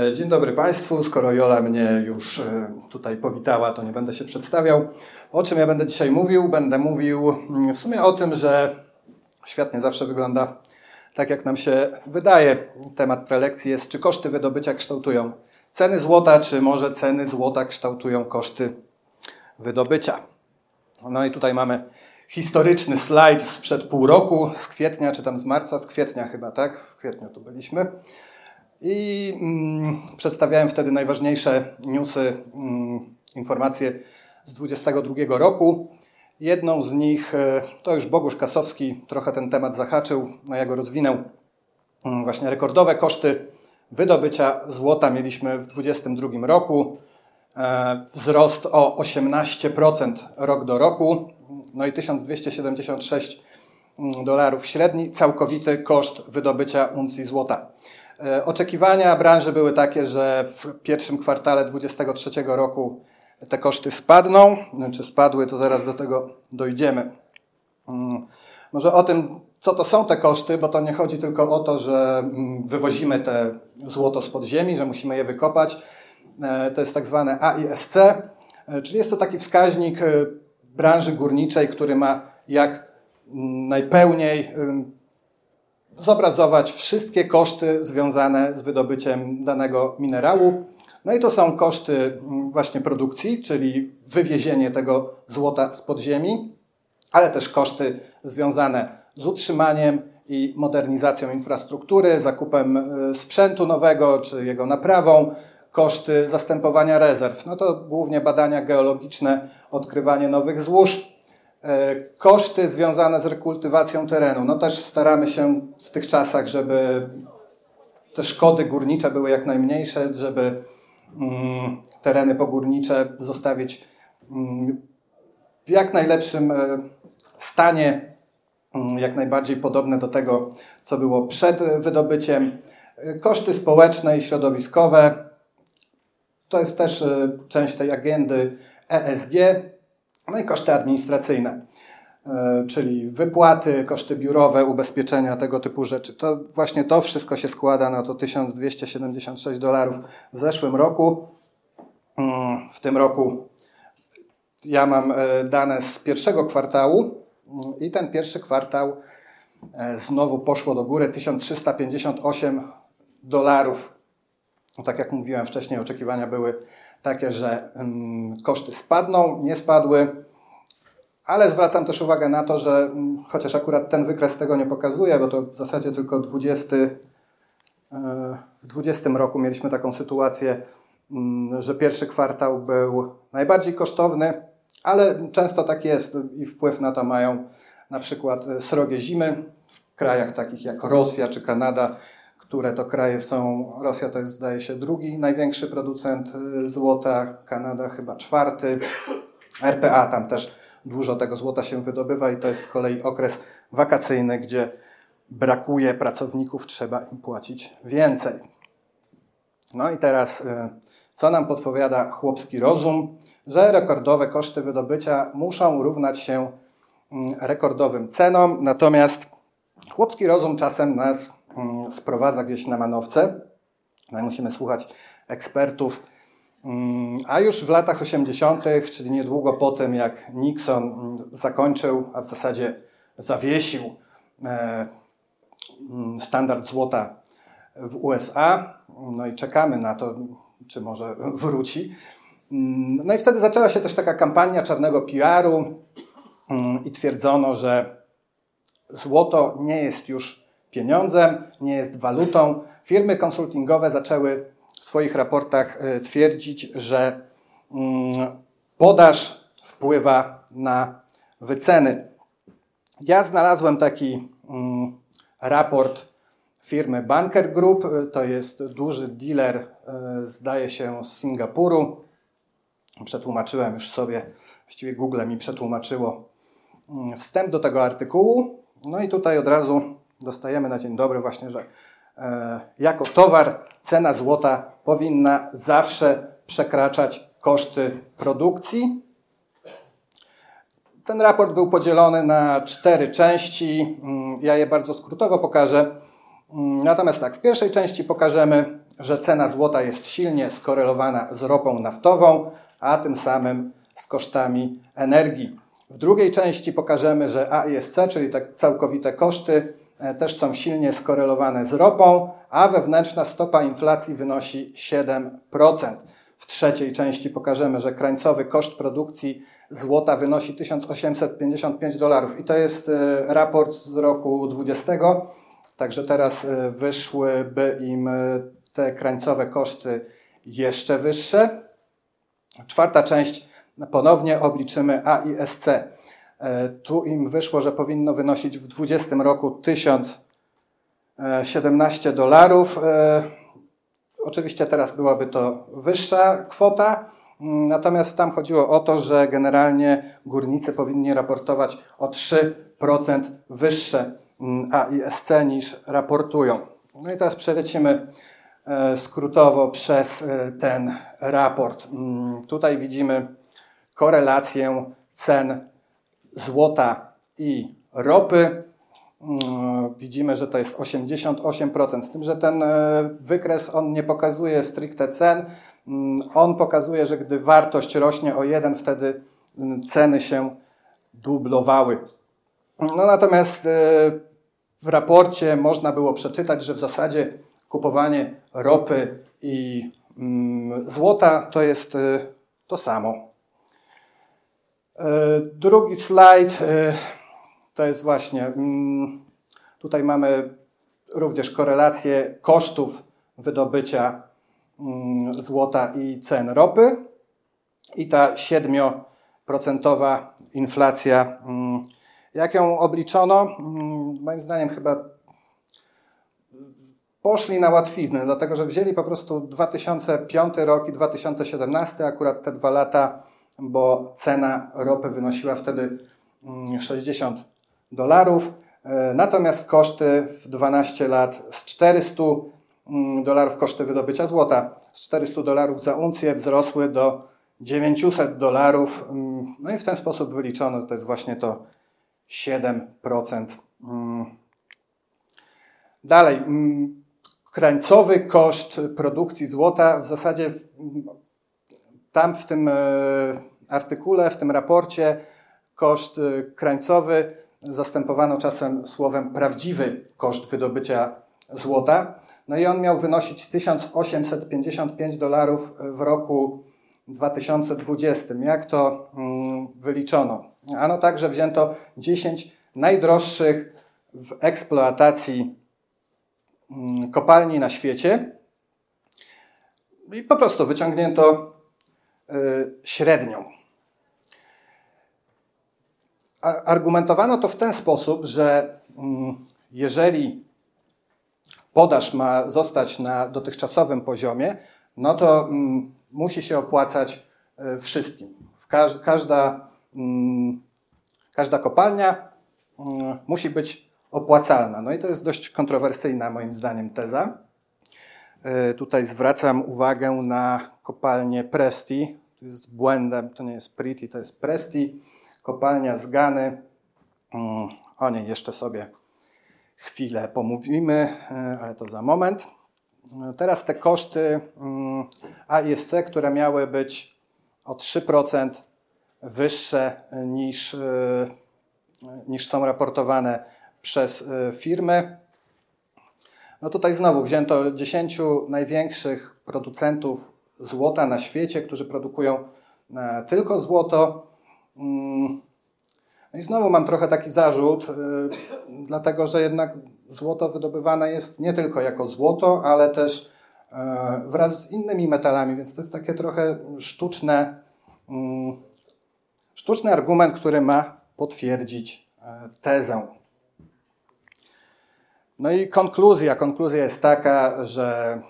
E, dzień dobry Państwu. Skoro Jola mnie już e, tutaj powitała, to nie będę się przedstawiał. O czym ja będę dzisiaj mówił? Będę mówił mm, w sumie o tym, że świat nie zawsze wygląda tak, jak nam się wydaje. Temat prelekcji jest, czy koszty wydobycia kształtują ceny złota, czy może ceny złota kształtują koszty wydobycia. No i tutaj mamy historyczny slajd sprzed pół roku, z kwietnia, czy tam z marca, z kwietnia chyba, tak? W kwietniu tu byliśmy. I mm, przedstawiałem wtedy najważniejsze newsy, mm, informacje z 2022 roku. Jedną z nich, e, to już Bogusz Kasowski trochę ten temat zahaczył, no ja go rozwinął. Mm, właśnie rekordowe koszty wydobycia złota mieliśmy w 2022 roku. E, wzrost o 18% rok do roku, no i 1276 dolarów średni, całkowity koszt wydobycia uncji złota. E, oczekiwania branży były takie, że w pierwszym kwartale 2023 roku te koszty spadną. Czy spadły, to zaraz do tego dojdziemy. Mm, może o tym, co to są te koszty, bo to nie chodzi tylko o to, że mm, wywozimy te złoto z podziemi, że musimy je wykopać. E, to jest tak zwane AISC, e, czyli jest to taki wskaźnik branży górniczej, który ma jak mm, najpełniej zobrazować wszystkie koszty związane z wydobyciem danego minerału. No i to są koszty mm, właśnie produkcji, czyli wywiezienie tego złota z podziemi, ale też koszty związane z utrzymaniem i modernizacją infrastruktury, zakupem y, sprzętu nowego czy jego naprawą, koszty zastępowania rezerw. No to głównie badania geologiczne, odkrywanie nowych złóż, E, koszty związane z rekultywacją terenu. No też staramy się w tych czasach, żeby te szkody górnicze były jak najmniejsze, żeby mm, tereny pogórnicze zostawić mm, w jak najlepszym e, stanie, mm, jak najbardziej podobne do tego, co było przed wydobyciem. E, koszty społeczne i środowiskowe to jest też część tej agendy ESG. No i koszty administracyjne, e, czyli wypłaty, koszty biurowe, ubezpieczenia, tego typu rzeczy. To właśnie to wszystko się składa na to 1276 dolarów w zeszłym roku. Mm, w tym roku ja mam e, dane z pierwszego kwartału mm, i ten pierwszy kwartał e, znowu poszło do góry 1358 dolarów. Tak jak mówiłem wcześniej, oczekiwania były takie, że koszty spadną, nie spadły, ale zwracam też uwagę na to, że chociaż akurat ten wykres tego nie pokazuje, bo to w zasadzie tylko 20, e, w 20 roku mieliśmy taką sytuację, że pierwszy kwartał był najbardziej kosztowny, ale często tak jest i wpływ na to mają na przykład srogie zimy w krajach takich jak Rosja czy Kanada, które to kraje są. Rosja to jest, zdaje się, drugi największy producent y, złota, Kanada chyba czwarty. RPA tam też dużo tego złota się wydobywa i to jest z kolei okres wakacyjny, gdzie brakuje pracowników, trzeba im płacić więcej. No i teraz, y, co nam podpowiada chłopski rozum? Że rekordowe koszty wydobycia muszą równać się mm, rekordowym cenom, natomiast chłopski rozum czasem nas sprowadza gdzieś na manowce. No i musimy słuchać ekspertów. Mm, a już w latach 80., czyli niedługo po tym, jak Nixon mm, zakończył, a w zasadzie zawiesił e, standard złota w USA, no i czekamy na to, czy może wróci. No i wtedy zaczęła się też taka kampania czarnego PR-u i twierdzono, że złoto nie jest już pieniądzem, nie jest walutą. Firmy konsultingowe zaczęły w swoich raportach e, twierdzić, że mm, podaż wpływa na wyceny. Ja znalazłem taki mm, raport firmy Banker Group. E, to jest duży dealer, e, zdaje się, z Singapuru. Przetłumaczyłem już sobie, właściwie Google mi przetłumaczyło mm, wstęp do tego artykułu. No i tutaj od razu dostajemy na dzień dobry właśnie, że e, jako towar cena złota powinna zawsze przekraczać koszty produkcji. Ten raport był podzielony na cztery części. Mm, ja je bardzo skrótowo pokażę. Mm, natomiast tak, w pierwszej części pokażemy że cena złota jest silnie skorelowana z ropą naftową, a tym samym z kosztami energii. W drugiej części pokażemy, że AISC, czyli te całkowite koszty, też są silnie skorelowane z ropą, a wewnętrzna stopa inflacji wynosi 7%. W trzeciej części pokażemy, że krańcowy koszt produkcji złota wynosi 1855 dolarów. I to jest e, raport z roku 20. Także teraz e, wyszłyby im te krańcowe koszty jeszcze wyższe. Czwarta część ponownie obliczymy AISC. E, tu im wyszło, że powinno wynosić w 2020 roku 1017 dolarów. E, oczywiście teraz byłaby to wyższa kwota, mm, natomiast tam chodziło o to, że generalnie górnicy powinni raportować o 3% wyższe mm, AISC niż raportują. No i teraz przelecimy e, skrótowo przez ten raport. Mm, tutaj widzimy korelację cen złota i ropy. Mm, widzimy, że to jest 88%, z tym, że ten e, wykres on nie pokazuje stricte cen, mm, on pokazuje, że gdy wartość rośnie o 1, wtedy mm, ceny się dublowały. No natomiast e, w raporcie można było przeczytać, że w zasadzie kupowanie ropy i złota to jest e, to samo. E, drugi slajd e, to jest właśnie, mm, tutaj mamy również korelację kosztów wydobycia mm, złota i cen ropy. I ta 7% inflacja, mm, jak ją obliczono, moim zdaniem chyba poszli na łatwiznę, dlatego że wzięli po prostu 2005 rok i 2017, akurat te dwa lata bo cena ropy wynosiła wtedy 60 mm, dolarów, e, natomiast koszty w 12 lat z 400 mm, dolarów koszty wydobycia złota z 400 dolarów za uncję wzrosły do 900 dolarów. Mm, no i w ten sposób wyliczono, to jest właśnie to 7%. Dalej, krańcowy koszt produkcji złota w zasadzie tam w tym e, artykule, w tym raporcie koszt e, krańcowy zastępowano czasem słowem prawdziwy koszt wydobycia złota. No i on miał wynosić 1855 dolarów w roku 2020. Jak to mm, wyliczono? Ano tak, że wzięto 10 najdroższych w eksploatacji mm, kopalni na świecie i po prostu wyciągnięto średnią. Argumentowano to w ten sposób, że mm, jeżeli podaż ma zostać na dotychczasowym poziomie, no to mm, musi się opłacać y, wszystkim. Każda, mm, każda kopalnia musi być opłacalna. No i to jest dość kontrowersyjna moim zdaniem teza. Y, tutaj zwracam uwagę na kopalnię Presti. To jest błędem, to nie jest Pretty, to jest Presti. Kopalnia z Gany. Mm, o niej jeszcze sobie chwilę pomówimy, y, ale to za moment. Y, teraz te koszty mm, AISC, które miały być o 3% wyższe niż, niż są raportowane przez firmy. No tutaj znowu wzięto 10 największych producentów złota na świecie, którzy produkują e, tylko złoto. Mm, no i znowu mam trochę taki zarzut, e, dlatego że jednak złoto wydobywane jest nie tylko jako złoto, ale też e, wraz z innymi metalami, więc to jest takie trochę sztuczne, mm, sztuczny argument, który ma potwierdzić tezę. No i konkluzja. Konkluzja jest taka, że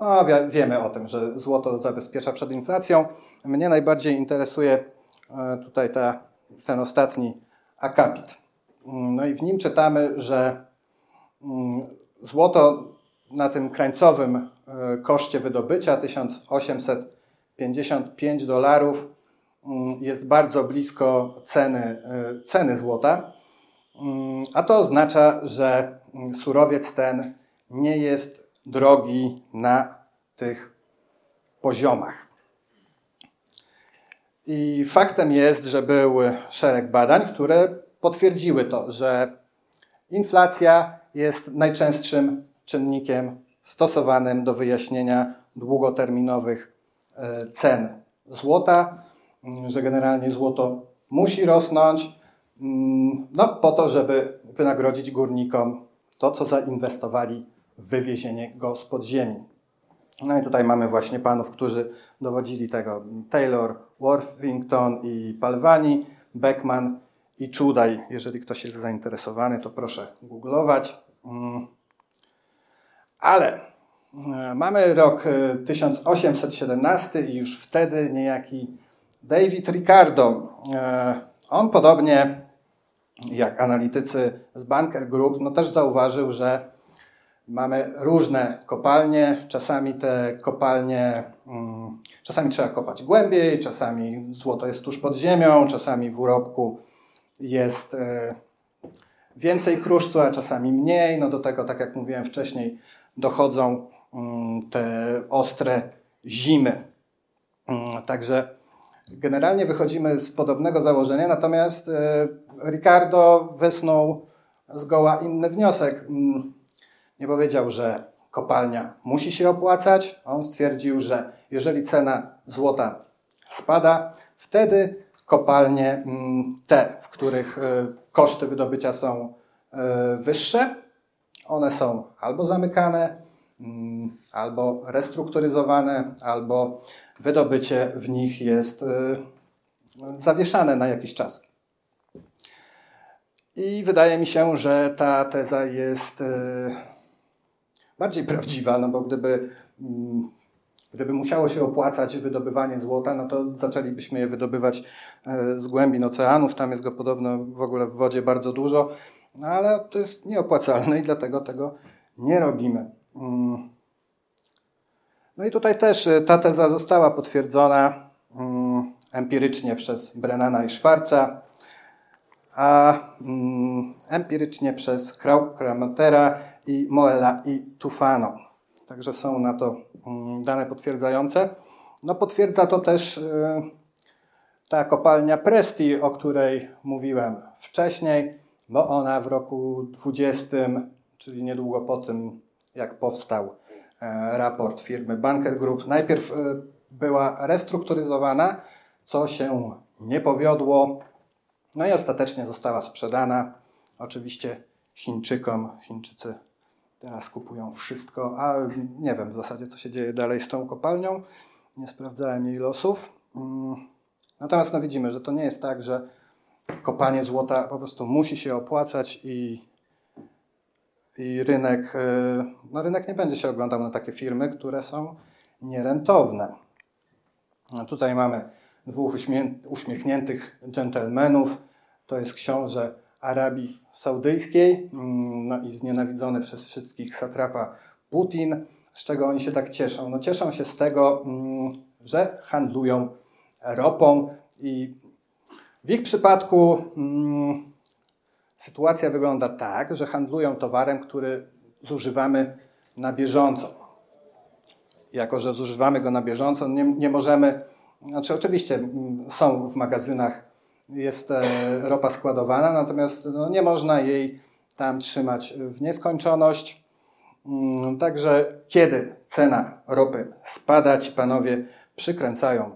no, wiemy o tym, że złoto zabezpiecza przed inflacją. Mnie najbardziej interesuje e, tutaj ta, ten ostatni akapit. No i w nim czytamy, że mm, złoto na tym krańcowym e, koszcie wydobycia 1855 dolarów mm, jest bardzo blisko ceny, e, ceny złota. Mm, a to oznacza, że surowiec ten nie jest drogi na tych poziomach. I faktem jest, że był szereg badań, które potwierdziły to, że inflacja jest najczęstszym czynnikiem stosowanym do wyjaśnienia długoterminowych e, cen złota, że generalnie złoto musi rosnąć, mm, no, po to, żeby wynagrodzić górnikom to, co zainwestowali wywiezienie go z podziemi. No i tutaj mamy właśnie panów, którzy dowodzili tego. Taylor, Worthington i Palwani, Beckman i Czudaj. Jeżeli ktoś jest zainteresowany, to proszę googlować. Mm. Ale e, mamy rok 1817 e, i już wtedy niejaki David Ricardo. E, on podobnie jak analitycy z Banker Group, no też zauważył, że Mamy różne kopalnie, czasami te kopalnie, mm, czasami trzeba kopać głębiej, czasami złoto jest tuż pod ziemią, czasami w urobku jest e, więcej kruszcu, a czasami mniej. No do tego, tak jak mówiłem wcześniej, dochodzą mm, te ostre zimy. Mm, także generalnie wychodzimy z podobnego założenia, natomiast e, Ricardo wysnuł zgoła inny wniosek nie powiedział, że kopalnia musi się opłacać. On stwierdził, że jeżeli cena złota spada, wtedy kopalnie mm, te, w których e, koszty wydobycia są e, wyższe, one są albo zamykane, mm, albo restrukturyzowane, albo wydobycie w nich jest e, zawieszane na jakiś czas. I wydaje mi się, że ta teza jest bardziej prawdziwa, no bo gdyby, mm, gdyby musiało się opłacać wydobywanie złota, no to zaczęlibyśmy je wydobywać e, z głębin oceanów, tam jest go podobno w ogóle w wodzie bardzo dużo, no ale to jest nieopłacalne i dlatego tego nie robimy. Mm. No i tutaj też e, ta teza została potwierdzona mm, empirycznie przez Brennana i Schwarza, a empirycznie przez Krautera i Moela i Tufano. Także są na to mm, dane potwierdzające. No potwierdza to też y, ta kopalnia Presti, o której mówiłem wcześniej, bo ona w roku 20, czyli niedługo po tym, jak powstał e, raport firmy Banker Group, najpierw y, była restrukturyzowana, co się nie powiodło, no i ostatecznie została sprzedana. Oczywiście Chińczykom. Chińczycy Teraz kupują wszystko, a nie wiem w zasadzie, co się dzieje dalej z tą kopalnią. Nie sprawdzałem jej losów. Mm. Natomiast no widzimy, że to nie jest tak, że kopanie złota po prostu musi się opłacać i, i rynek, y, no rynek nie będzie się oglądał na takie firmy, które są nierentowne. No tutaj mamy dwóch uśmiechniętych dżentelmenów. To jest książę Arabii Saudyjskiej, mm, no i znienawidzony przez wszystkich satrapa Putin. Z czego oni się tak cieszą? No cieszą się z tego, mm, że handlują ropą i w ich przypadku mm, sytuacja wygląda tak, że handlują towarem, który zużywamy na bieżąco. Jako, że zużywamy go na bieżąco, nie, nie możemy, znaczy oczywiście są w magazynach jest e, ropa składowana, natomiast no, nie można jej tam trzymać w nieskończoność. Mm, także kiedy cena ropy spada, ci panowie przykręcają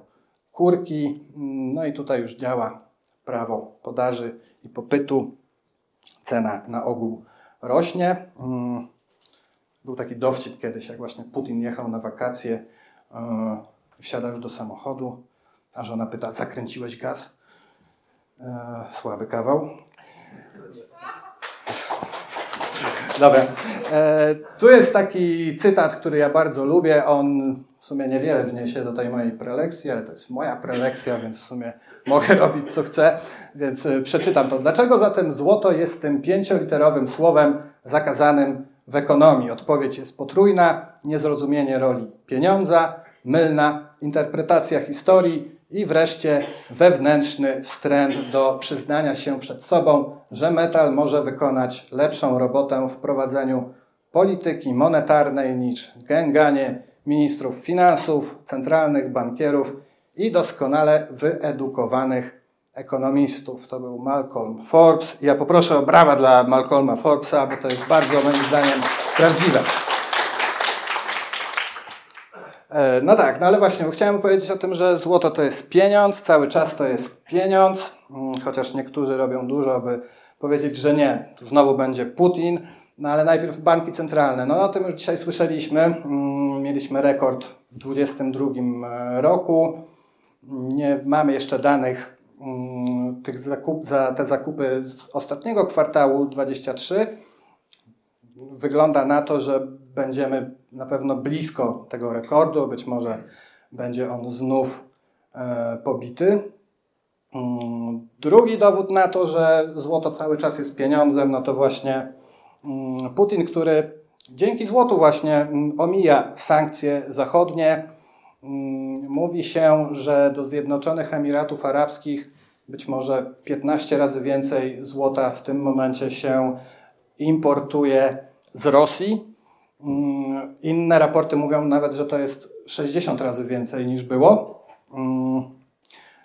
kurki, mm, no i tutaj już działa prawo podaży i popytu. Cena na ogół rośnie. Mm, był taki dowcip kiedyś, jak właśnie Putin jechał na wakacje, wsiada już do samochodu, a żona pyta, zakręciłeś gaz? E, słaby kawał. Dobra. E, tu jest taki cytat, który ja bardzo lubię. On w sumie niewiele wniesie do tej mojej prelekcji, ale to jest moja prelekcja, więc w sumie mogę robić co chcę, więc e, przeczytam to. Dlaczego zatem złoto jest tym pięcioliterowym słowem zakazanym w ekonomii? Odpowiedź jest potrójna: niezrozumienie roli pieniądza, mylna interpretacja historii i wreszcie wewnętrzny wstręt do przyznania się przed sobą, że metal może wykonać lepszą robotę w prowadzeniu polityki monetarnej niż gęganie ministrów finansów, centralnych bankierów i doskonale wyedukowanych ekonomistów. To był Malcolm Forbes. Ja poproszę o brawa dla Malcolma Forbesa, bo to jest bardzo moim zdaniem prawdziwe. E, no tak, no ale właśnie, chciałem powiedzieć o tym, że złoto to jest pieniądz, cały czas to jest pieniądz, mm, chociaż niektórzy robią dużo, aby powiedzieć, że nie. Tu znowu będzie Putin, no ale najpierw banki centralne. No o tym już dzisiaj słyszeliśmy. Mm, mieliśmy rekord w 2022 e, roku. Nie mamy jeszcze danych mm, tych zakup, za te zakupy z ostatniego kwartału 23. Wygląda na to, że będziemy na pewno blisko tego rekordu. Być może będzie on znów e, pobity. Mm, drugi dowód na to, że złoto cały czas jest pieniądzem, no to właśnie mm, Putin, który dzięki złotu właśnie mm, omija sankcje zachodnie. Mówi się, że do Zjednoczonych Emiratów Arabskich być może 15 razy więcej złota w tym momencie się importuje z Rosji. Inne raporty mówią nawet, że to jest 60 razy więcej niż było.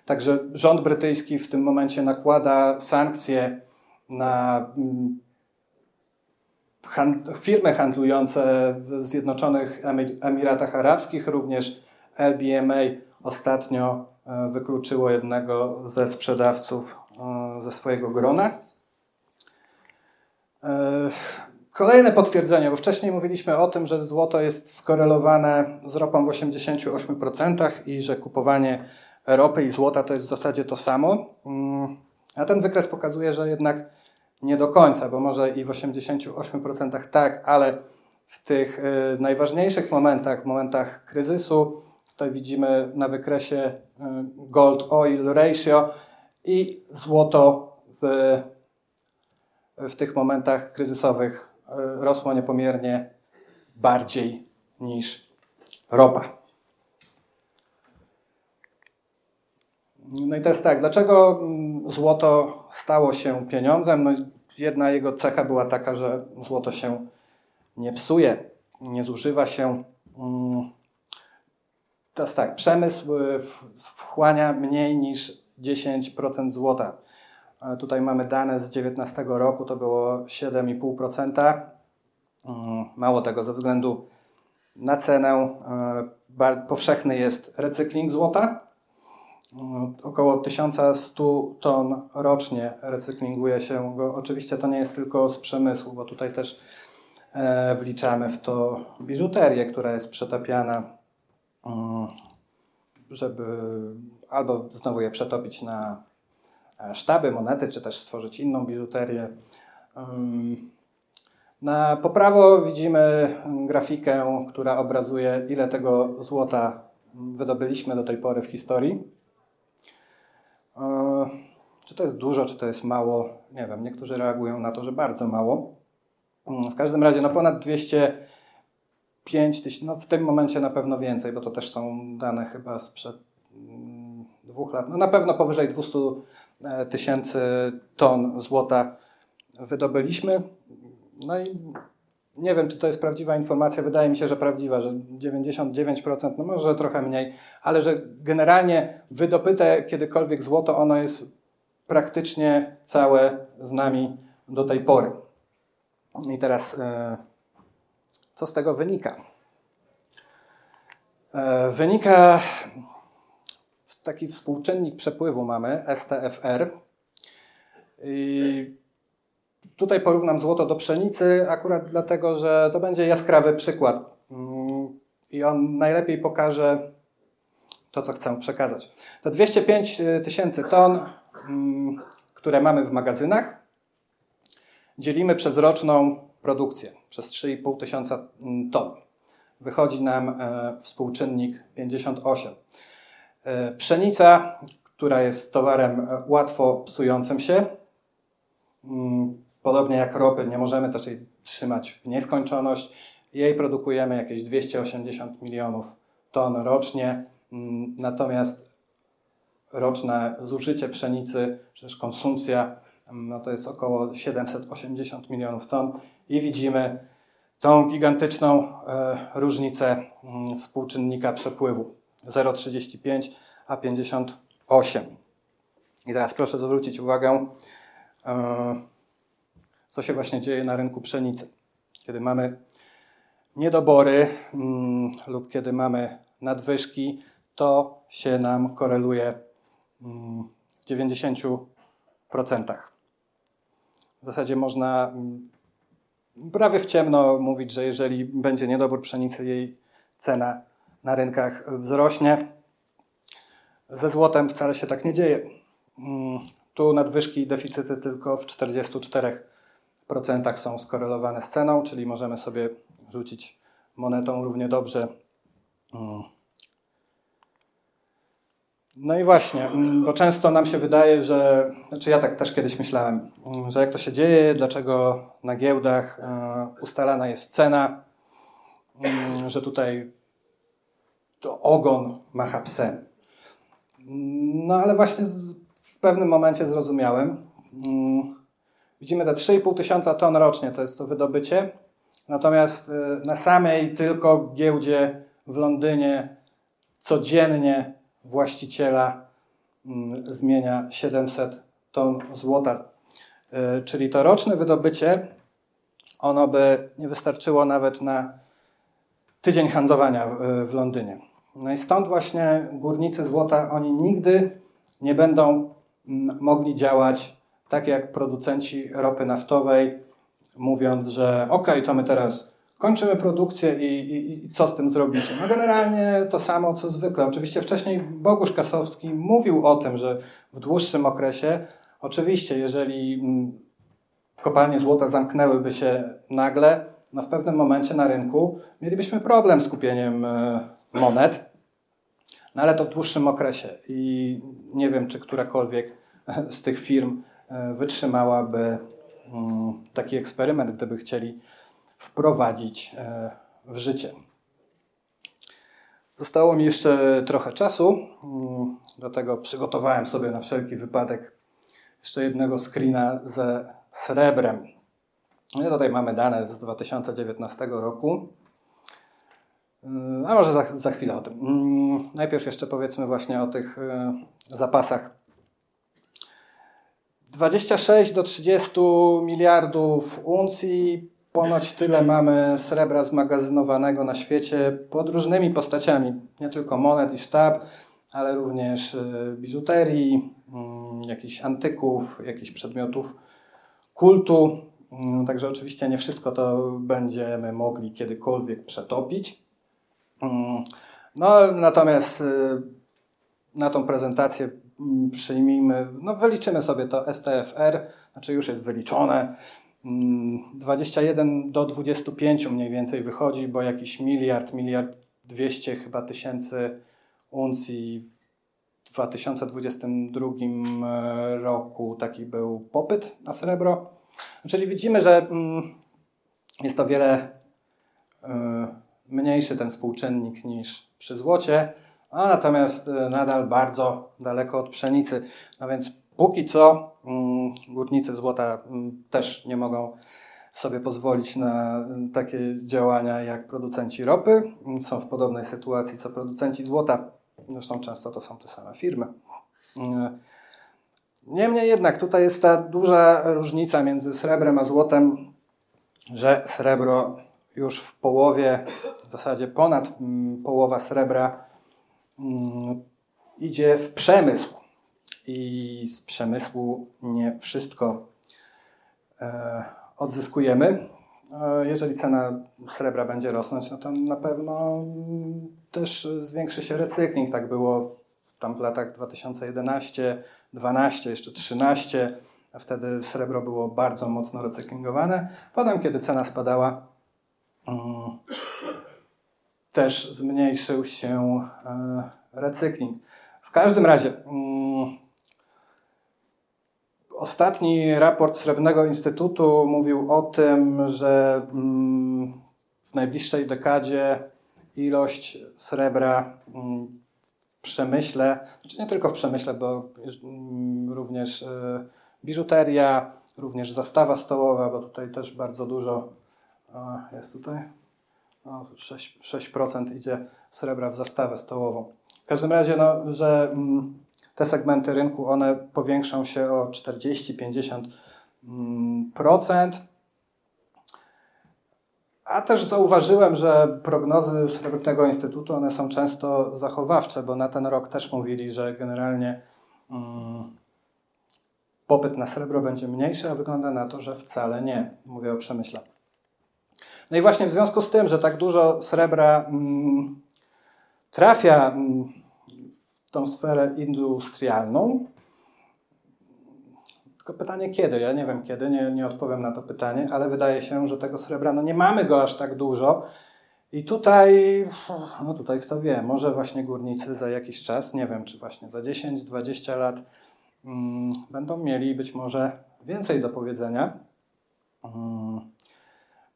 Także rząd brytyjski w tym momencie nakłada sankcje na mm, firmy handlujące w Zjednoczonych Emiratach Arabskich, również LBMA ostatnio e, wykluczyło jednego ze sprzedawców e, ze swojego grona. Kolejne potwierdzenie, bo wcześniej mówiliśmy o tym, że złoto jest skorelowane z ropą w 88% i że kupowanie ropy i złota to jest w zasadzie to samo. Mm, a ten wykres pokazuje, że jednak nie do końca, bo może i w 88% tak, ale w tych y, najważniejszych momentach, momentach kryzysu, tutaj widzimy na wykresie y, gold oil ratio i złoto w, w tych momentach kryzysowych rosło niepomiernie bardziej niż ropa. No i jest tak, dlaczego mm, złoto stało się pieniądzem? No jedna jego cecha była taka, że złoto się nie psuje, nie zużywa się. Mm, jest tak, przemysł y, wchłania mniej niż 10% złota. Tutaj mamy dane z 2019 roku, to było 7,5%. Mm, mało tego, ze względu na cenę y, powszechny jest recykling złota, Około 1100 ton rocznie recyklinguje się go. Oczywiście to nie jest tylko z przemysłu, bo tutaj też e, wliczamy w to biżuterię, która jest przetapiana, mm, żeby albo znowu je przetopić na e, sztaby, monety, czy też stworzyć inną biżuterię. Na poprawo widzimy grafikę, która obrazuje, ile tego złota wydobyliśmy do tej pory w historii. E, czy to jest dużo, czy to jest mało? Nie wiem. Niektórzy reagują na to, że bardzo mało. W każdym razie, no ponad 205 tysięcy, no w tym momencie na pewno więcej, bo to też są dane chyba sprzed dwóch lat. No na pewno powyżej 200 e, tysięcy ton złota wydobyliśmy. No i nie wiem, czy to jest prawdziwa informacja, wydaje mi się, że prawdziwa, że 99%, no może trochę mniej, ale że generalnie wydobyte kiedykolwiek złoto, ono jest praktycznie całe z nami do tej pory. I teraz, e, co z tego wynika? E, wynika taki współczynnik przepływu mamy, STFR. I Tutaj porównam złoto do pszenicy, akurat dlatego, że to będzie jaskrawy przykład mm, i on najlepiej pokaże to, co chcę przekazać. To 205 y, tysięcy ton, mm, które mamy w magazynach, dzielimy przez roczną produkcję, przez 3,5 tysiąca mm, ton. Wychodzi nam e, współczynnik 58. E, pszenica, która jest towarem e, łatwo psującym się, Podobnie jak ropy, nie możemy też jej trzymać w nieskończoność. Jej produkujemy jakieś 280 milionów ton rocznie, mm, natomiast roczne zużycie pszenicy, czy też konsumpcja, mm, no to jest około 780 milionów ton. I widzimy tą gigantyczną e, różnicę mm, współczynnika przepływu 0,35 a 58. I teraz proszę zwrócić uwagę, e, co się właśnie dzieje na rynku pszenicy. Kiedy mamy niedobory mm, lub kiedy mamy nadwyżki, to się nam koreluje mm, w 90%. W zasadzie można mm, prawie w ciemno mówić, że jeżeli będzie niedobór pszenicy, jej cena na rynkach wzrośnie. Ze złotem wcale się tak nie dzieje. Mm, tu nadwyżki i deficyty tylko w 44% są skorelowane z ceną, czyli możemy sobie rzucić monetą równie dobrze. Mm. No i właśnie, mm, bo często nam się wydaje, że, znaczy ja tak też kiedyś myślałem, że jak to się dzieje, dlaczego na giełdach e, ustalana jest cena, że tutaj to ogon macha psem. No ale właśnie w pewnym momencie zrozumiałem. Widzimy te 3,5 tysiąca ton rocznie, to jest to wydobycie. Natomiast e, na samej tylko giełdzie w Londynie codziennie właściciela mm, zmienia 700 ton złota. E, czyli to roczne wydobycie, ono by nie wystarczyło nawet na tydzień handlowania w Londynie. No i stąd właśnie górnicy złota, oni nigdy nie będą mogli działać tak jak producenci ropy naftowej, mówiąc, że ok, to my teraz kończymy produkcję i, i, i, co z tym zrobicie? No generalnie to samo, co zwykle. Oczywiście wcześniej Bogusz Kasowski mówił o tym, że w dłuższym okresie, oczywiście jeżeli kopalnie złota zamknęłyby się nagle, no w pewnym momencie na rynku mielibyśmy problem z kupieniem e, monet, no ale to w dłuższym okresie i nie wiem, czy którakolwiek z tych firm e, wytrzymałaby mm, taki eksperyment, gdyby chcieli wprowadzić e, w życie. Zostało mi jeszcze trochę czasu, mm, do tego przygotowałem sobie na wszelki wypadek jeszcze jednego screena ze srebrem. No tutaj mamy dane z 2019 roku. Mm, a może za, za chwilę o tym. Mm, najpierw jeszcze powiedzmy właśnie o tych e, zapasach 26 do 30 miliardów uncji Ponoć tyle mamy srebra zmagazynowanego na świecie pod różnymi postaciami, nie tylko monet i sztab, ale również y, biżuterii, mm, jakichś antyków, jakichś przedmiotów kultu. Także oczywiście nie wszystko to będziemy mogli kiedykolwiek przetopić. Mm, no, natomiast y, na tą prezentację przyjmijmy, no wyliczymy sobie to STFR, znaczy już jest wyliczone, 21 do 25 mniej więcej wychodzi, bo jakiś miliard, miliard 200 chyba tysięcy uncji w 2022 e, roku taki był popyt na srebro. Czyli widzimy, że mm, jest to wiele e, mniejszy ten współczynnik niż przy złocie, a natomiast e, nadal bardzo daleko od pszenicy. No więc Póki co mm, górnicy złota mm, też nie mogą sobie pozwolić na mm, takie działania jak producenci ropy. Są w podobnej sytuacji co producenci złota. Zresztą często to są te same firmy. Niemniej jednak tutaj jest ta duża różnica między srebrem a złotem, że srebro już w połowie, w zasadzie ponad połowa srebra idzie w przemysł i z przemysłu nie wszystko e, odzyskujemy. E, jeżeli cena srebra będzie rosnąć, no to na pewno też zwiększy się recykling. Tak było tam w latach 2011, 12, jeszcze 13. A wtedy srebro było bardzo mocno recyklingowane. Potem, kiedy cena spadała, też zmniejszył się e, recykling. W każdym razie, um, Ostatni raport Srebrnego Instytutu mówił o tym, że mm, w najbliższej dekadzie ilość srebra mm, w przemyśle, znaczy nie tylko w przemyśle, bo mm, również e, biżuteria, również zastawa stołowa, bo tutaj też bardzo dużo jest tutaj. No, 6%, 6% idzie srebra w zastawę stołową. W każdym razie, no, że mm, te segmenty rynku one powiększą się o 40-50%. Mm, A też zauważyłem, że prognozy Srebrnego Instytutu one są często zachowawcze, bo na ten rok też mówili, że generalnie mm, popyt na srebro będzie mniejszy, a wygląda na to, że wcale nie. Mówię o przemyśle. No i właśnie w związku z tym, że tak dużo srebra mm, trafia mm, w tą sferę industrialną, tylko pytanie kiedy? Ja nie wiem kiedy, nie, nie odpowiem na to pytanie, ale wydaje się, że tego srebra, no nie mamy go aż tak dużo. I tutaj, no tutaj kto wie, może właśnie górnicy za jakiś czas, nie wiem czy właśnie za 10-20 lat mm, będą mieli być może więcej do powiedzenia.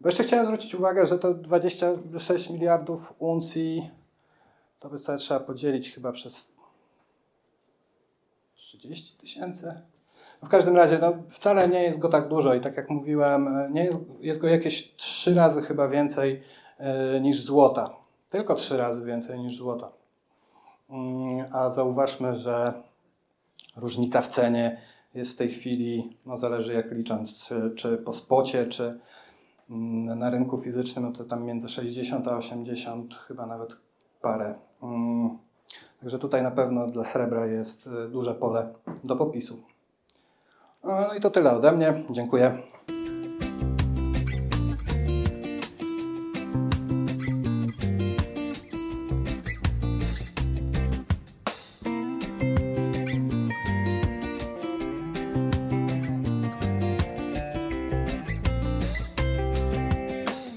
Bo jeszcze chciałem zwrócić uwagę, że to 26 miliardów uncji to by sobie trzeba podzielić chyba przez 30 tysięcy. No w każdym razie no, wcale nie jest go tak dużo i tak jak mówiłem, nie jest, jest go jakieś trzy razy chyba więcej y, niż złota. Tylko trzy razy więcej niż złota. Y, a zauważmy, że różnica w cenie jest w tej chwili, no zależy jak licząc, czy, czy po spocie, czy Mm, na rynku fizycznym no to tam między 60 a 80, chyba nawet parę. Mm, także tutaj na pewno dla srebra jest y, duże pole do popisu. No i to tyle ode mnie. Dziękuję.